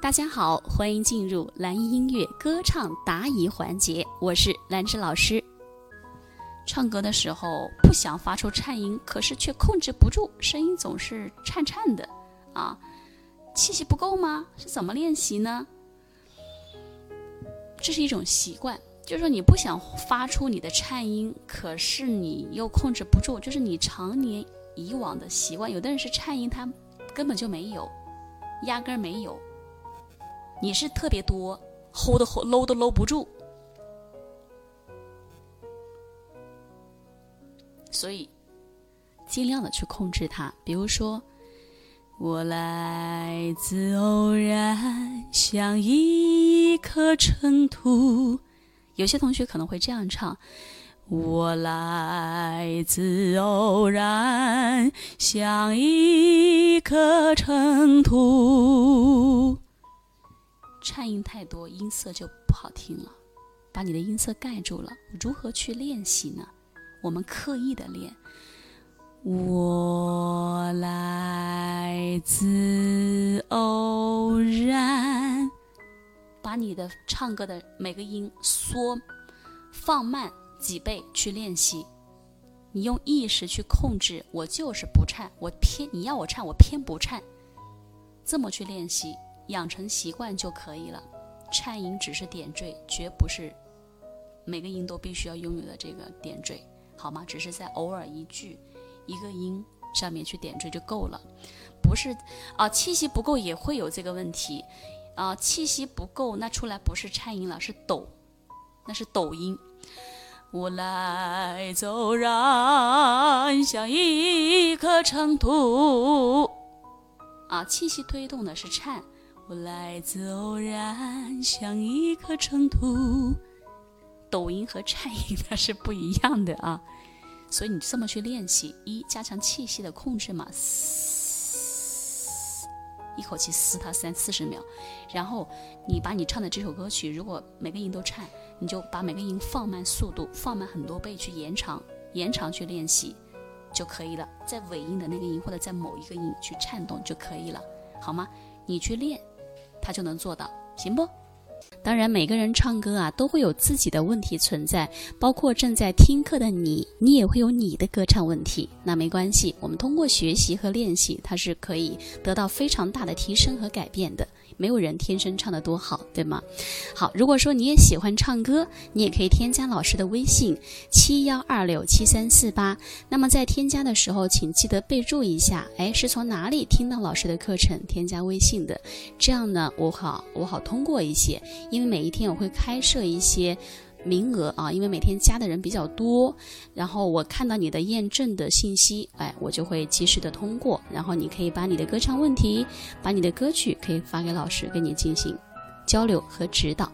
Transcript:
大家好，欢迎进入蓝音音乐歌唱答疑环节，我是兰芝老师。唱歌的时候不想发出颤音，可是却控制不住，声音总是颤颤的啊，气息不够吗？是怎么练习呢？这是一种习惯，就是说你不想发出你的颤音，可是你又控制不住，就是你常年以往的习惯。有的人是颤音，他根本就没有，压根儿没有。你是特别多，hold 都 hold 搂都搂不住，所以尽量的去控制它。比如说，我来自偶然，像一颗尘土。有些同学可能会这样唱：我来自偶然，像一颗尘土。颤音太多，音色就不好听了，把你的音色盖住了。如何去练习呢？我们刻意的练。我来自偶然，把你的唱歌的每个音缩放慢几倍去练习。你用意识去控制，我就是不颤，我偏你要我颤，我偏不颤。这么去练习。养成习惯就可以了，颤音只是点缀，绝不是每个音都必须要拥有的这个点缀，好吗？只是在偶尔一句、一个音上面去点缀就够了，不是啊，气息不够也会有这个问题啊，气息不够那出来不是颤音了，是抖，那是抖音。我来走然，像一颗尘土啊，气息推动的是颤。我来自偶然，像一颗尘土。抖音和颤音它是不一样的啊，所以你这么去练习：一、加强气息的控制嘛，嘶一口气嘶它三四十秒；然后你把你唱的这首歌曲，如果每个音都颤，你就把每个音放慢速度，放慢很多倍去延长，延长去练习就可以了。在尾音的那个音或者在某一个音去颤动就可以了，好吗？你去练。他就能做到，行不？当然，每个人唱歌啊，都会有自己的问题存在，包括正在听课的你，你也会有你的歌唱问题。那没关系，我们通过学习和练习，它是可以得到非常大的提升和改变的。没有人天生唱得多好，对吗？好，如果说你也喜欢唱歌，你也可以添加老师的微信七幺二六七三四八。那么在添加的时候，请记得备注一下，哎，是从哪里听到老师的课程添加微信的？这样呢，我好我好通过一些，因为每一天我会开设一些。名额啊，因为每天加的人比较多，然后我看到你的验证的信息，哎，我就会及时的通过，然后你可以把你的歌唱问题，把你的歌曲可以发给老师，跟你进行交流和指导。